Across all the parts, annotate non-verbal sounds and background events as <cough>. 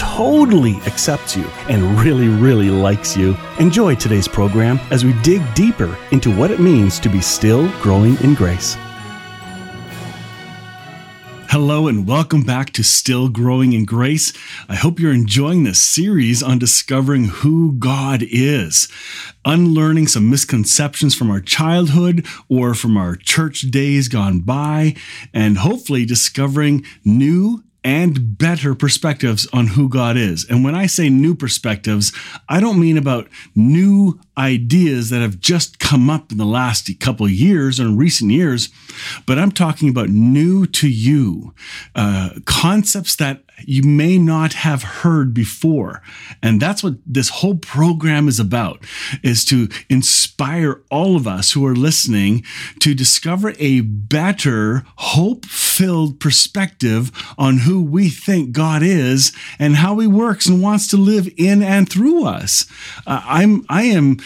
totally accepts you and really, really likes you. Enjoy today's program as we dig deeper into what it means to be still growing in grace. Hello and welcome back to Still Growing in Grace. I hope you're enjoying this series on discovering who God is, unlearning some misconceptions from our childhood or from our church days gone by, and hopefully discovering new and better perspectives on who God is. And when I say new perspectives, I don't mean about new ideas that have just come up in the last couple of years or in recent years, but I'm talking about new to you uh, concepts that you may not have heard before. And that's what this whole program is about is to inspire all of us who are listening to discover a better hope-filled perspective on who we think God is and how he works and wants to live in and through us. Uh, I'm I am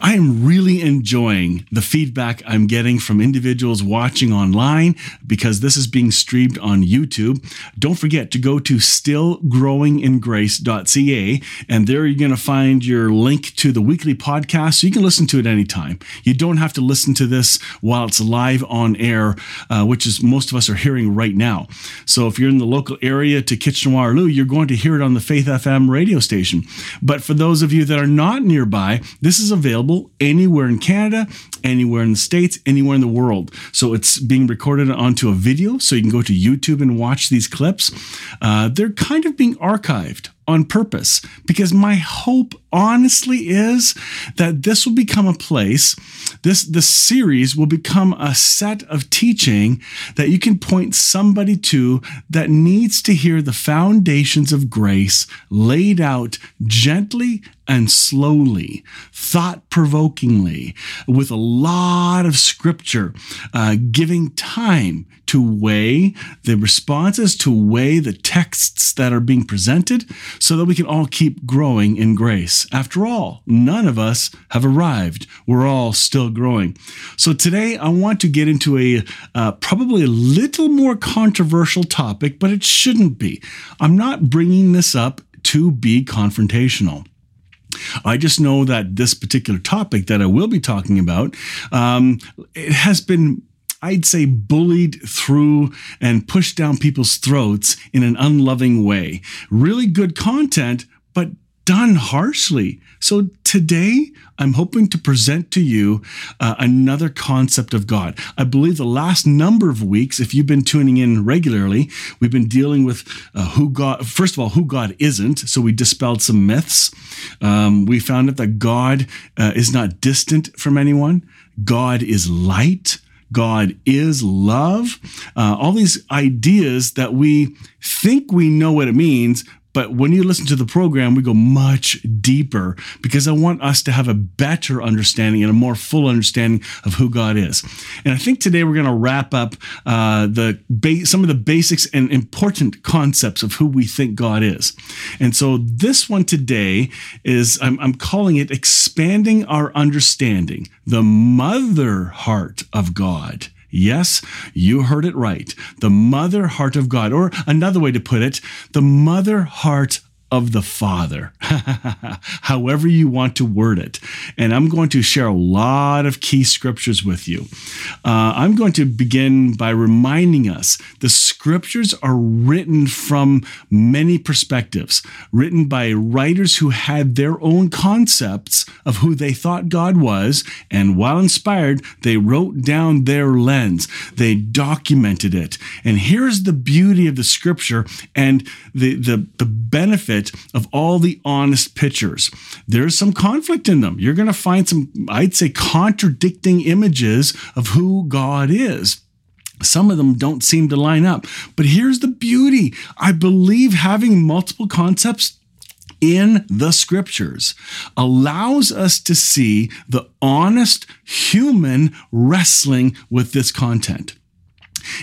I am really enjoying the feedback I'm getting from individuals watching online because this is being streamed on YouTube. Don't forget to go to stillgrowingingrace.ca and there you're going to find your link to the weekly podcast so you can listen to it anytime. You don't have to listen to this while it's live on air, uh, which is most of us are hearing right now. So if you're in the local area to Kitchener Waterloo, you're going to hear it on the Faith FM radio station. But for those of you that are not nearby, this is available anywhere in Canada, anywhere in the States, anywhere in the world. So it's being recorded onto a video, so you can go to YouTube and watch these clips. Uh, they're kind of being archived on purpose because my hope honestly is that this will become a place this this series will become a set of teaching that you can point somebody to that needs to hear the foundations of grace laid out gently and slowly, thought provokingly, with a lot of scripture, uh, giving time to weigh the responses, to weigh the texts that are being presented, so that we can all keep growing in grace. After all, none of us have arrived. We're all still growing. So today I want to get into a uh, probably a little more controversial topic, but it shouldn't be. I'm not bringing this up to be confrontational. I just know that this particular topic that I will be talking about, um, it has been I'd say bullied through and pushed down people's throats in an unloving way. Really good content, done harshly. So today, I'm hoping to present to you uh, another concept of God. I believe the last number of weeks, if you've been tuning in regularly, we've been dealing with uh, who God, first of all, who God isn't. So we dispelled some myths. Um, we found out that God uh, is not distant from anyone, God is light. God is love. Uh, all these ideas that we think we know what it means, but when you listen to the program, we go much deeper because I want us to have a better understanding and a more full understanding of who God is. And I think today we're going to wrap up uh, the ba- some of the basics and important concepts of who we think God is. And so this one today is I'm, I'm calling it expanding our understanding, the mother heart of God. Yes, you heard it right. The mother heart of God, or another way to put it, the mother heart of the Father, <laughs> however you want to word it. And I'm going to share a lot of key scriptures with you. Uh, I'm going to begin by reminding us the scriptures are written from many perspectives, written by writers who had their own concepts of who they thought God was. And while inspired, they wrote down their lens, they documented it. And here's the beauty of the scripture and the, the, the benefit of all the honest pictures. There's some conflict in them. You're going to find some, I'd say, contradicting images of who God is. Some of them don't seem to line up. But here's the beauty I believe having multiple concepts in the scriptures allows us to see the honest human wrestling with this content.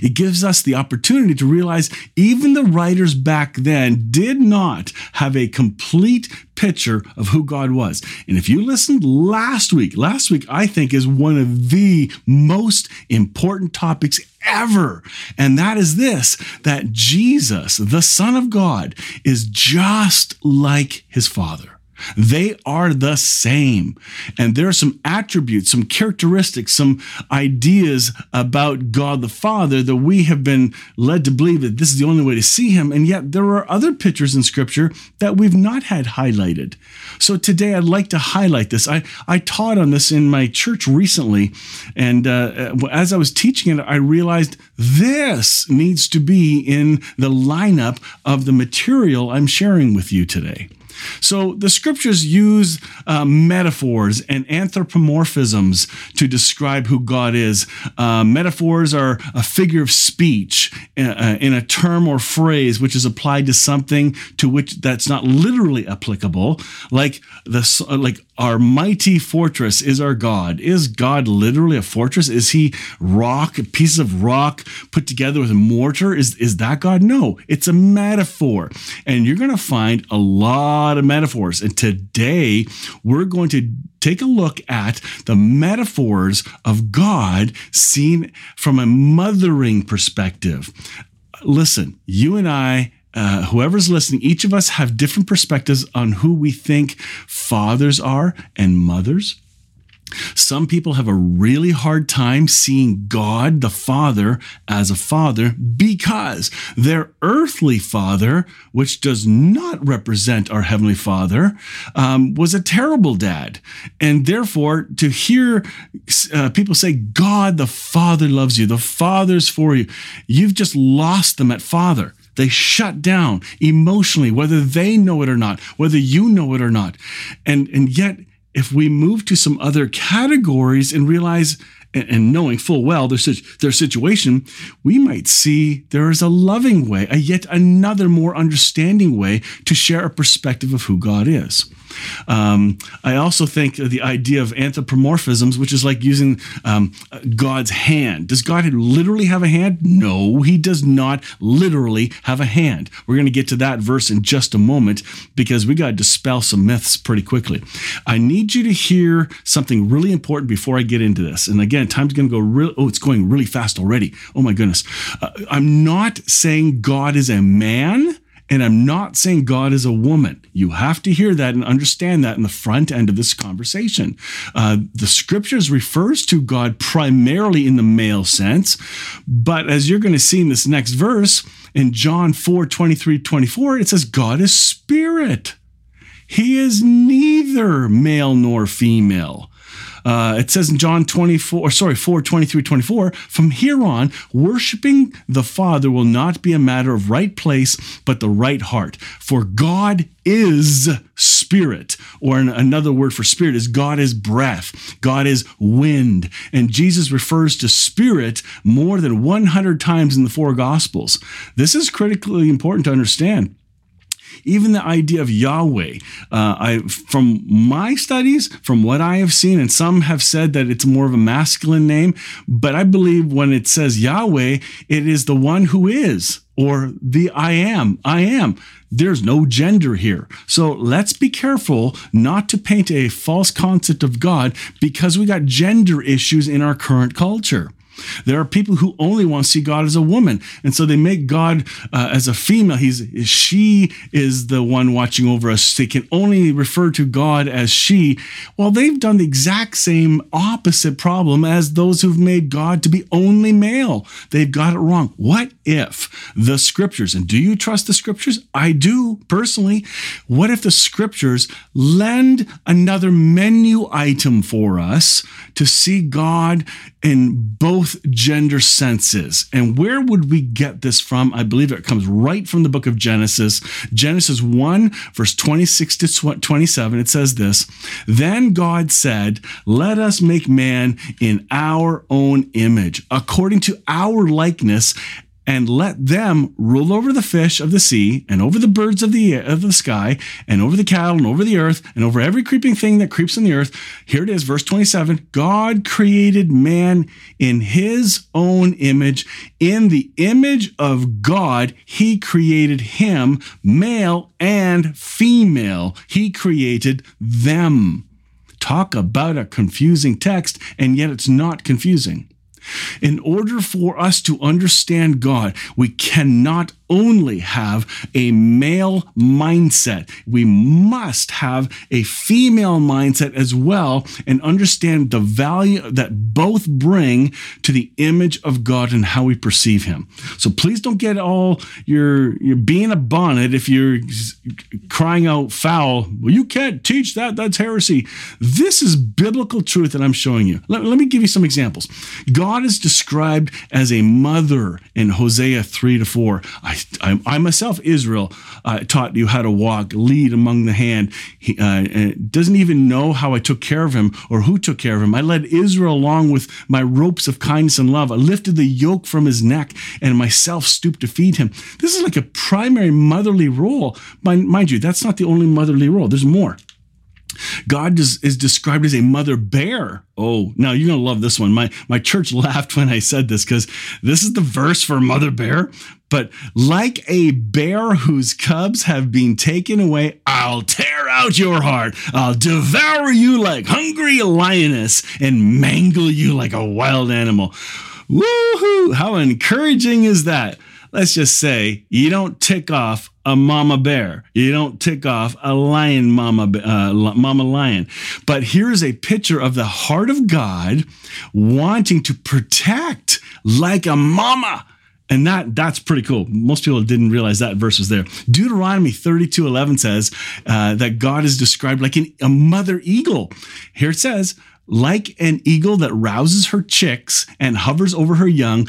It gives us the opportunity to realize even the writers back then did not have a complete picture of who God was. And if you listened last week, last week I think is one of the most important topics ever. And that is this that Jesus, the Son of God, is just like his Father. They are the same. And there are some attributes, some characteristics, some ideas about God the Father that we have been led to believe that this is the only way to see Him. And yet there are other pictures in Scripture that we've not had highlighted. So today I'd like to highlight this. I, I taught on this in my church recently. And uh, as I was teaching it, I realized this needs to be in the lineup of the material I'm sharing with you today. So the scriptures use uh, metaphors and anthropomorphisms to describe who God is. Uh, metaphors are a figure of speech uh, uh, in a term or phrase which is applied to something to which that's not literally applicable, like the like our mighty fortress is our God. Is God literally a fortress? Is he rock, pieces of rock put together with a mortar? Is, is that God? No, it's a metaphor. And you're going to find a lot of metaphors. And today we're going to take a look at the metaphors of God seen from a mothering perspective. Listen, you and I uh, whoever's listening, each of us have different perspectives on who we think fathers are and mothers. Some people have a really hard time seeing God the Father as a father because their earthly father, which does not represent our Heavenly Father, um, was a terrible dad. And therefore, to hear uh, people say, God the Father loves you, the Father's for you, you've just lost them at Father. They shut down emotionally, whether they know it or not, whether you know it or not. And, and yet, if we move to some other categories and realize and, knowing full well their, their situation, we might see there is a loving way, a yet another more understanding way to share a perspective of who God is. Um, I also think the idea of anthropomorphisms, which is like using um, God's hand. Does God literally have a hand? No, he does not literally have a hand. We're going to get to that verse in just a moment because we got to dispel some myths pretty quickly. I need you to hear something really important before I get into this. And again, time's going to go real. Oh, it's going really fast already. Oh my goodness. Uh, I'm not saying God is a man. And I'm not saying God is a woman. You have to hear that and understand that in the front end of this conversation. Uh, the scriptures refers to God primarily in the male sense, but as you're going to see in this next verse, in John 4 23 24, it says, God is spirit. He is neither male nor female. Uh, it says in John 24, sorry, 4 23 24, from here on, worshiping the Father will not be a matter of right place, but the right heart. For God is spirit, or another word for spirit is God is breath, God is wind. And Jesus refers to spirit more than 100 times in the four Gospels. This is critically important to understand even the idea of Yahweh. Uh, I, from my studies, from what I have seen, and some have said that it's more of a masculine name, but I believe when it says Yahweh, it is the one who is, or the I am. I am. There's no gender here. So let's be careful not to paint a false concept of God because we got gender issues in our current culture. There are people who only want to see God as a woman, and so they make God uh, as a female. He's she is the one watching over us. They can only refer to God as she. Well, they've done the exact same opposite problem as those who've made God to be only male. They've got it wrong. What if the scriptures, and do you trust the scriptures? I do personally. What if the scriptures lend another menu item for us to see God in both both gender senses. And where would we get this from? I believe it comes right from the book of Genesis. Genesis 1, verse 26 to 27. It says this Then God said, Let us make man in our own image, according to our likeness and let them rule over the fish of the sea and over the birds of the of the sky and over the cattle and over the earth and over every creeping thing that creeps on the earth. Here it is, verse 27. God created man in his own image. In the image of God, he created him, male and female. He created them. Talk about a confusing text, and yet it's not confusing. In order for us to understand God, we cannot only have a male mindset. We must have a female mindset as well and understand the value that both bring to the image of God and how we perceive him. So please don't get all you're you're being a bonnet if you're crying out foul. Well, you can't teach that. That's heresy. This is biblical truth that I'm showing you. Let, let me give you some examples. God is described as a mother in Hosea 3 to 4. I I, I myself, Israel, uh, taught you how to walk, lead among the hand. He uh, doesn't even know how I took care of him or who took care of him. I led Israel along with my ropes of kindness and love. I lifted the yoke from his neck and myself stooped to feed him. This is like a primary motherly role. Mind, mind you, that's not the only motherly role. There's more. God is, is described as a mother bear. Oh, now you're going to love this one. My, my church <laughs> laughed when I said this because this is the verse for mother bear. But like a bear whose cubs have been taken away, I'll tear out your heart. I'll devour you like hungry lioness and mangle you like a wild animal. Woohoo! How encouraging is that? let's just say you don't tick off a mama bear. You don't tick off a lion mama uh, mama lion. But here's a picture of the heart of God wanting to protect like a mama. And that that's pretty cool. Most people didn't realize that verse was there. Deuteronomy 32 11 says uh, that God is described like an, a mother eagle. Here it says, like an eagle that rouses her chicks and hovers over her young,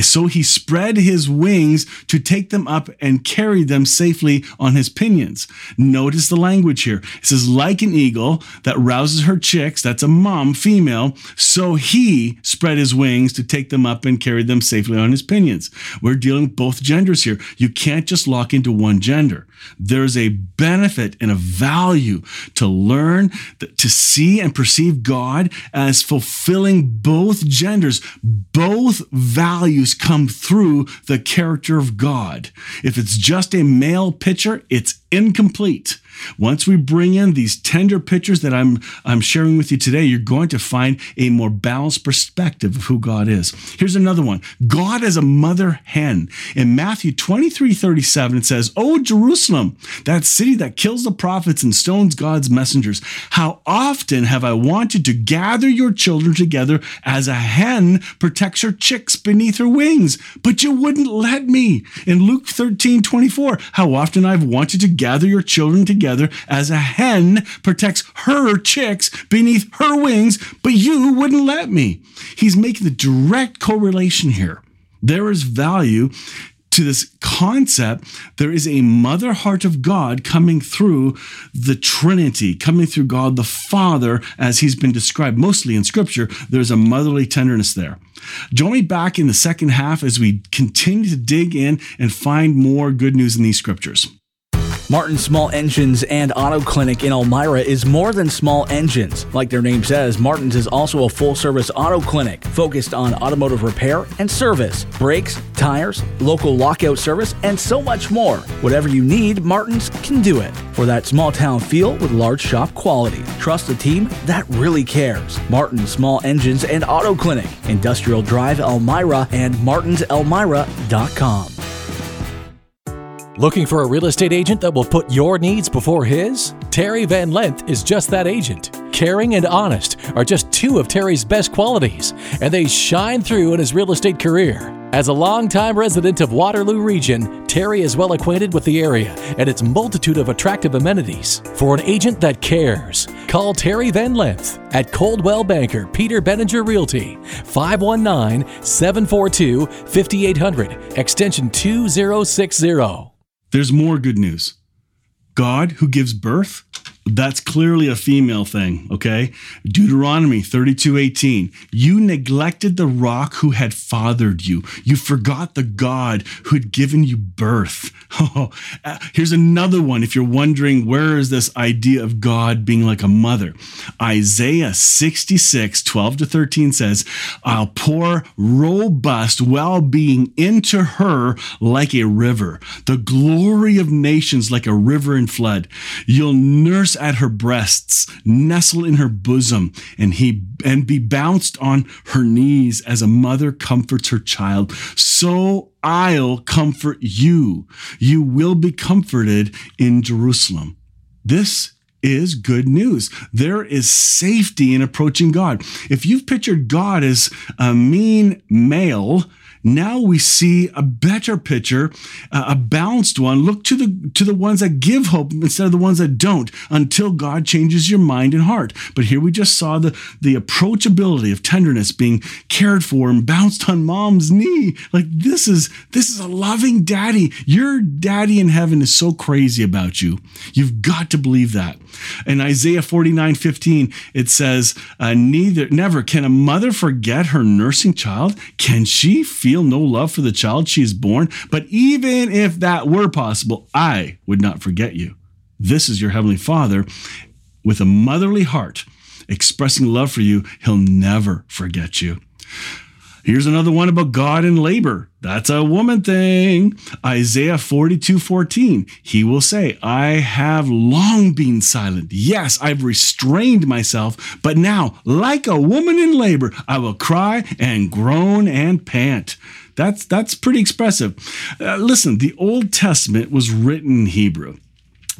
so he spread his wings to take them up and carry them safely on his pinions. Notice the language here. It says, like an eagle that rouses her chicks, that's a mom, female, so he spread his wings to take them up and carry them safely on his pinions. We're dealing with both genders here. You can't just lock into one gender. There's a benefit and a value to learn, to see and perceive God as fulfilling both genders. Both values come through the character of God. If it's just a male picture, it's incomplete. Once we bring in these tender pictures that I'm, I'm sharing with you today, you're going to find a more balanced perspective of who God is. Here's another one God as a mother hen. In Matthew 23 37, it says, Oh, Jerusalem, that city that kills the prophets and stones God's messengers, how often have I wanted to gather your children together as a hen protects her chicks beneath her wings, but you wouldn't let me. In Luke 13 24, how often I've wanted to gather your children together together as a hen protects her chicks beneath her wings, but you wouldn't let me. He's making the direct correlation here. There is value to this concept, there is a mother heart of God coming through the Trinity, coming through God the Father, as he's been described mostly in Scripture. There's a motherly tenderness there. Join me back in the second half as we continue to dig in and find more good news in these Scriptures. Martin Small Engines and Auto Clinic in Elmira is more than small engines. Like their name says, Martin's is also a full service auto clinic focused on automotive repair and service, brakes, tires, local lockout service, and so much more. Whatever you need, Martin's can do it. For that small town feel with large shop quality. Trust a team that really cares. Martin Small Engines and Auto Clinic, Industrial Drive Elmira and martinselmira.com. Looking for a real estate agent that will put your needs before his? Terry Van Lent is just that agent. Caring and honest are just two of Terry's best qualities, and they shine through in his real estate career. As a longtime resident of Waterloo Region, Terry is well acquainted with the area and its multitude of attractive amenities. For an agent that cares, call Terry Van Lent at Coldwell Banker Peter Benninger Realty, 519 742 5800, extension 2060. There's more good news. God who gives birth that's clearly a female thing, okay? Deuteronomy 32 18. You neglected the rock who had fathered you. You forgot the God who had given you birth. <laughs> Oh, uh, here's another one if you're wondering where is this idea of God being like a mother. Isaiah 66 12 to 13 says, I'll pour robust well being into her like a river, the glory of nations like a river in flood. You'll nurse at her breasts, nestle in her bosom, and he and be bounced on her knees as a mother comforts her child. So I'll comfort you. You will be comforted in Jerusalem. This is good news. There is safety in approaching God. If you've pictured God as a mean male, now we see a better picture, uh, a balanced one. Look to the to the ones that give hope instead of the ones that don't until God changes your mind and heart. But here we just saw the the approachability of tenderness being cared for and bounced on mom's knee. Like this is this is a loving daddy. Your daddy in heaven is so crazy about you. You've got to believe that. In Isaiah 49, 15, it says, uh, neither never can a mother forget her nursing child. Can she feel feel no love for the child she is born. But even if that were possible, I would not forget you. This is your Heavenly Father with a motherly heart expressing love for you. He'll never forget you. Here's another one about God and labor. That's a woman thing. Isaiah 42 14. He will say, I have long been silent. Yes, I've restrained myself, but now, like a woman in labor, I will cry and groan and pant. That's, that's pretty expressive. Uh, listen, the Old Testament was written in Hebrew.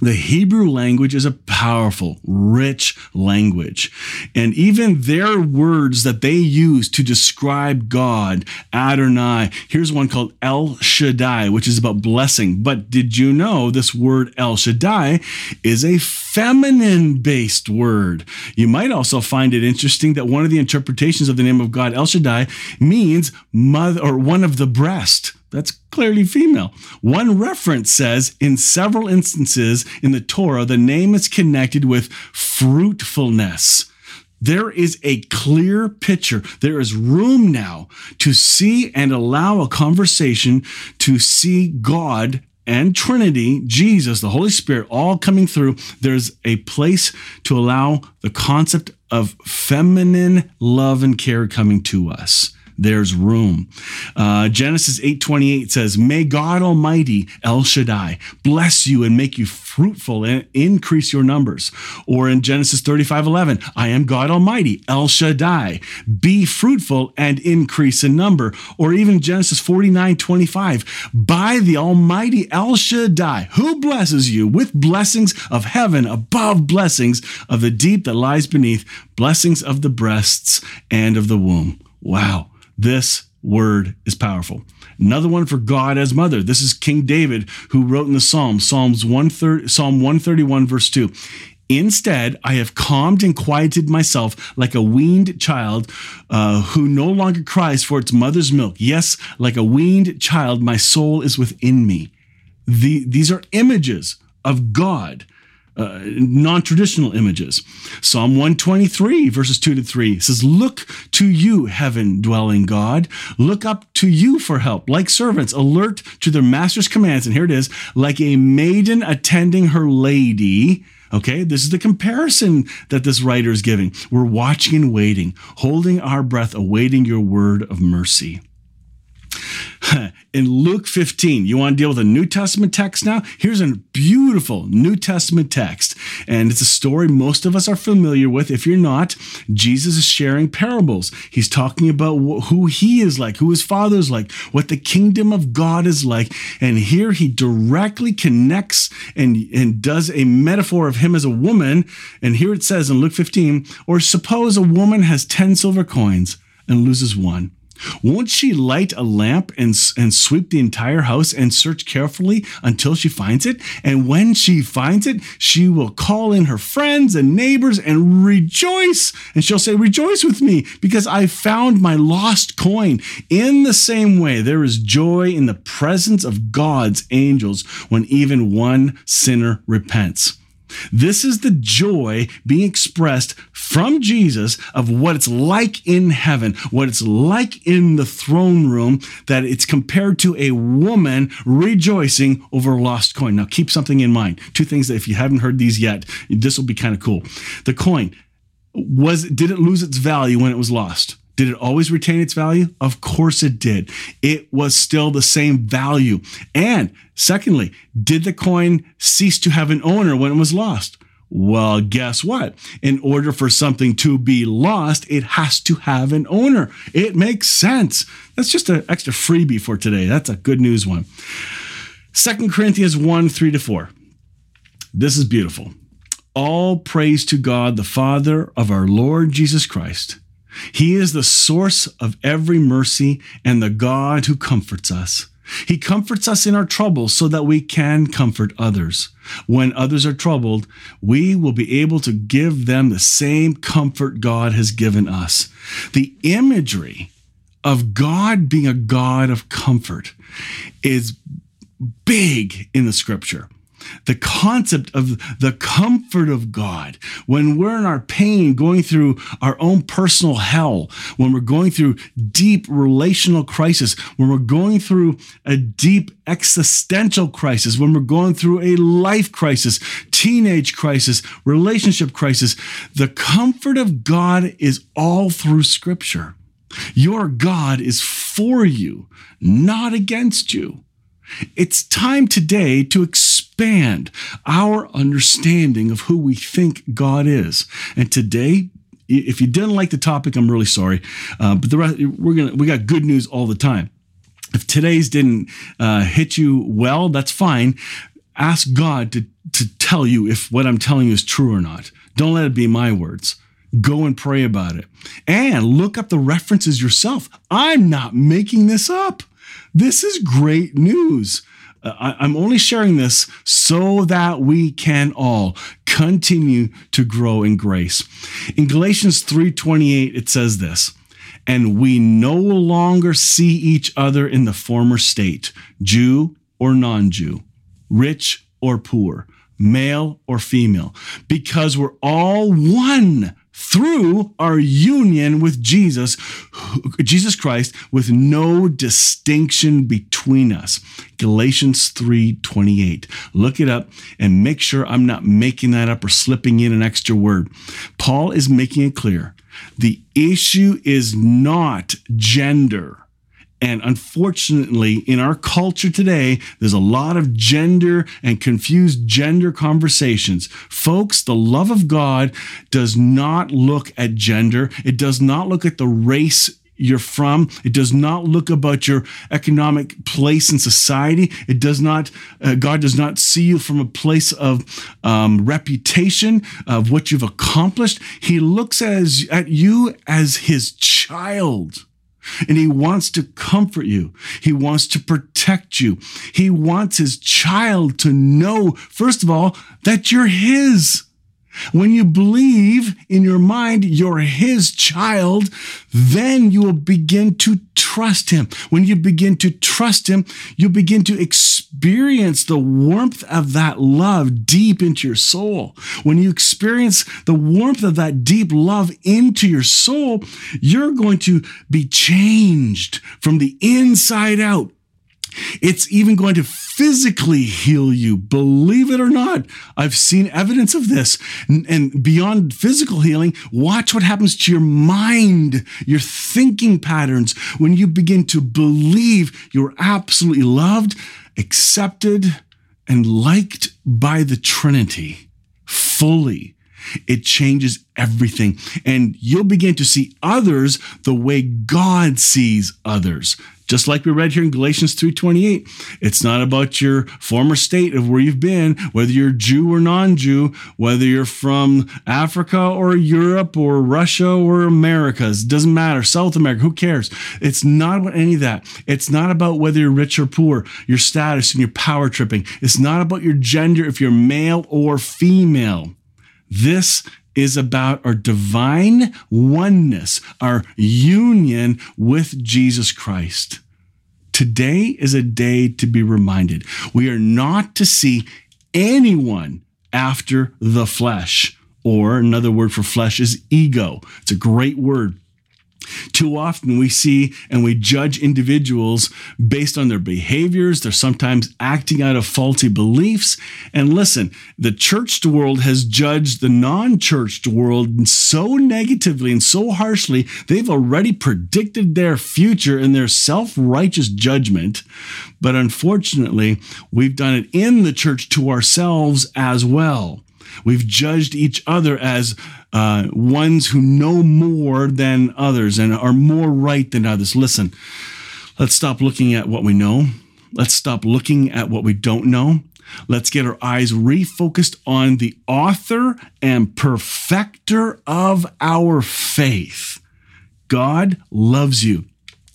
The Hebrew language is a powerful, rich language. And even their words that they use to describe God, Adonai, here's one called El Shaddai, which is about blessing. But did you know this word El Shaddai is a feminine based word? You might also find it interesting that one of the interpretations of the name of God, El Shaddai, means mother or one of the breast. That's clearly female. One reference says in several instances in the Torah, the name is connected with fruitfulness. There is a clear picture. There is room now to see and allow a conversation to see God and Trinity, Jesus, the Holy Spirit, all coming through. There's a place to allow the concept of feminine love and care coming to us there's room. Uh, Genesis 8:28 says, "May God Almighty, El Shaddai, bless you and make you fruitful and increase your numbers." Or in Genesis 35:11, "I am God Almighty, El Shaddai, be fruitful and increase in number." Or even Genesis 49:25, "By the Almighty El Shaddai, who blesses you with blessings of heaven above blessings of the deep that lies beneath, blessings of the breasts and of the womb." Wow. This word is powerful. Another one for God as mother. This is King David who wrote in the Psalms, Psalms 130, Psalm 131, verse 2. Instead, I have calmed and quieted myself like a weaned child uh, who no longer cries for its mother's milk. Yes, like a weaned child, my soul is within me. The, these are images of God uh, non traditional images. Psalm 123, verses 2 to 3 says, Look to you, heaven dwelling God. Look up to you for help, like servants, alert to their master's commands. And here it is, like a maiden attending her lady. Okay, this is the comparison that this writer is giving. We're watching and waiting, holding our breath, awaiting your word of mercy. <laughs> in Luke 15, you want to deal with a New Testament text now? Here's a beautiful New Testament text. And it's a story most of us are familiar with. If you're not, Jesus is sharing parables. He's talking about who he is like, who his father is like, what the kingdom of God is like. And here he directly connects and, and does a metaphor of him as a woman. And here it says in Luke 15, or suppose a woman has 10 silver coins and loses one Won't she light a lamp and, and sweep the entire house and search carefully until she finds it? And when she finds it, she will call in her friends and neighbors and rejoice. And she'll say, Rejoice with me because I found my lost coin. In the same way, there is joy in the presence of God's angels when even one sinner repents. This is the joy being expressed from Jesus of what it's like in heaven, what it's like in the throne room, that it's compared to a woman rejoicing over a lost coin. Now, keep something in mind. Two things that if you haven't heard these yet, this will be kind of cool. The coin was did it lose its value when it was lost? Did it always retain its value? Of course it did. It was still the same value. And secondly, did the coin cease to have an owner when it was lost? Well, guess what? In order for something to be lost, it has to have an owner. It makes sense. That's just an extra freebie for today. That's a good news one. Second Corinthians 1 3 to 4. This is beautiful. All praise to God, the Father of our Lord Jesus Christ he is the source of every mercy and the God who comforts us. He comforts us in our troubles so that we can comfort others. When others are troubled, we will be able to give them the same comfort God has given us. The imagery of God being a God of comfort is big in the scripture the concept of the comfort of God when we're in our pain, going through our own personal hell, when we're going through deep relational crisis, when we're going through a deep existential crisis, when we're going through a life crisis, teenage crisis, relationship crisis, the comfort of God is all through scripture. Your God is for you, not against you. It's time today to expand our understanding of who we think God is. And today, if you didn't like the topic, I'm really sorry. Uh, but the rest, we're gonna we got good news all the time. If today's didn't uh, hit you well, that's fine. Ask God to to tell you if what I'm telling you is true or not. Don't let it be my words. Go and pray about it, and look up the references yourself. I'm not making this up. This is great news. Uh, I, I'm only sharing this so that we can all continue to grow in grace. In Galatians 3:28 it says this, and we no longer see each other in the former state, Jew or non-Jew, rich or poor, male or female, because we're all one through our union with Jesus, Jesus Christ, with no distinction between us. Galatians 3:28. Look it up and make sure I'm not making that up or slipping in an extra word. Paul is making it clear. The issue is not gender. And unfortunately, in our culture today, there's a lot of gender and confused gender conversations. Folks, the love of God does not look at gender, it does not look at the race you're from. It does not look about your economic place in society. It does not, uh, God does not see you from a place of um, reputation, of what you've accomplished. He looks as, at you as his child. And he wants to comfort you. He wants to protect you. He wants his child to know, first of all, that you're his. When you believe in your mind you're his child, then you will begin to trust him. When you begin to trust him, you begin to experience the warmth of that love deep into your soul. When you experience the warmth of that deep love into your soul, you're going to be changed from the inside out. It's even going to physically heal you. Believe it or not, I've seen evidence of this. And beyond physical healing, watch what happens to your mind, your thinking patterns when you begin to believe you're absolutely loved, accepted, and liked by the Trinity fully it changes everything. And you'll begin to see others the way God sees others. Just like we read here in Galatians 3:28. It's not about your former state of where you've been, whether you're Jew or non-Jew, whether you're from Africa or Europe or Russia or Americas. Doesn't matter. South America, who cares? It's not about any of that. It's not about whether you're rich or poor, your status and your power tripping. It's not about your gender if you're male or female. This is about our divine oneness, our union with Jesus Christ. Today is a day to be reminded. We are not to see anyone after the flesh, or another word for flesh is ego. It's a great word. Too often we see and we judge individuals based on their behaviors. They're sometimes acting out of faulty beliefs. And listen, the churched world has judged the non churched world so negatively and so harshly, they've already predicted their future in their self righteous judgment. But unfortunately, we've done it in the church to ourselves as well. We've judged each other as uh, ones who know more than others and are more right than others. Listen, let's stop looking at what we know. Let's stop looking at what we don't know. Let's get our eyes refocused on the author and perfecter of our faith. God loves you.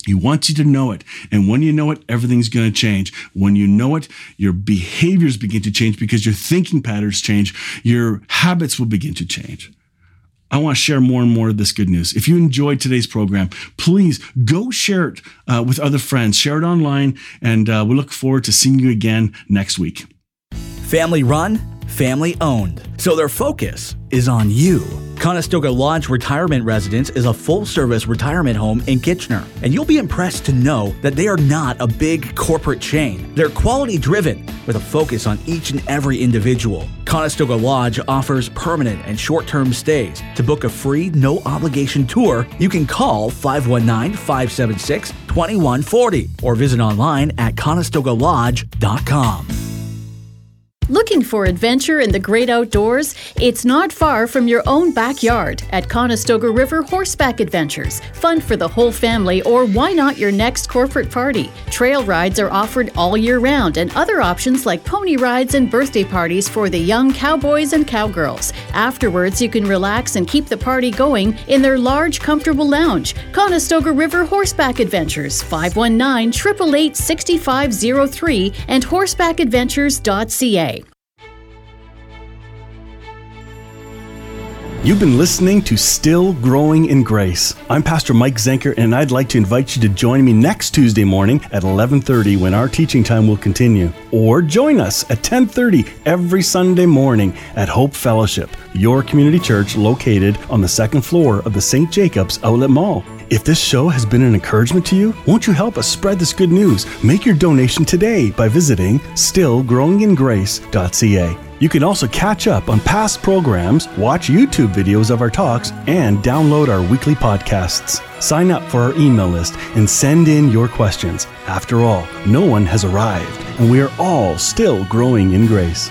He wants you to know it. And when you know it, everything's going to change. When you know it, your behaviors begin to change because your thinking patterns change. Your habits will begin to change. I want to share more and more of this good news. If you enjoyed today's program, please go share it uh, with other friends, share it online, and uh, we look forward to seeing you again next week. Family run, family owned. So their focus is on you. Conestoga Lodge Retirement Residence is a full service retirement home in Kitchener, and you'll be impressed to know that they are not a big corporate chain. They're quality driven with a focus on each and every individual. Conestoga Lodge offers permanent and short term stays. To book a free, no obligation tour, you can call 519 576 2140 or visit online at conestogalodge.com. Looking for adventure in the great outdoors? It's not far from your own backyard at Conestoga River Horseback Adventures. Fun for the whole family, or why not your next corporate party? Trail rides are offered all year round, and other options like pony rides and birthday parties for the young cowboys and cowgirls. Afterwards, you can relax and keep the party going in their large, comfortable lounge. Conestoga River Horseback Adventures, 519 888 6503 and horsebackadventures.ca. You've been listening to Still Growing in Grace. I'm Pastor Mike Zenker and I'd like to invite you to join me next Tuesday morning at 11:30 when our teaching time will continue. Or join us at 10:30 every Sunday morning at Hope Fellowship, your community church located on the second floor of the St. Jacobs Outlet Mall. If this show has been an encouragement to you, won't you help us spread this good news? Make your donation today by visiting stillgrowingingrace.ca. You can also catch up on past programs, watch YouTube videos of our talks, and download our weekly podcasts. Sign up for our email list and send in your questions. After all, no one has arrived, and we are all still growing in grace.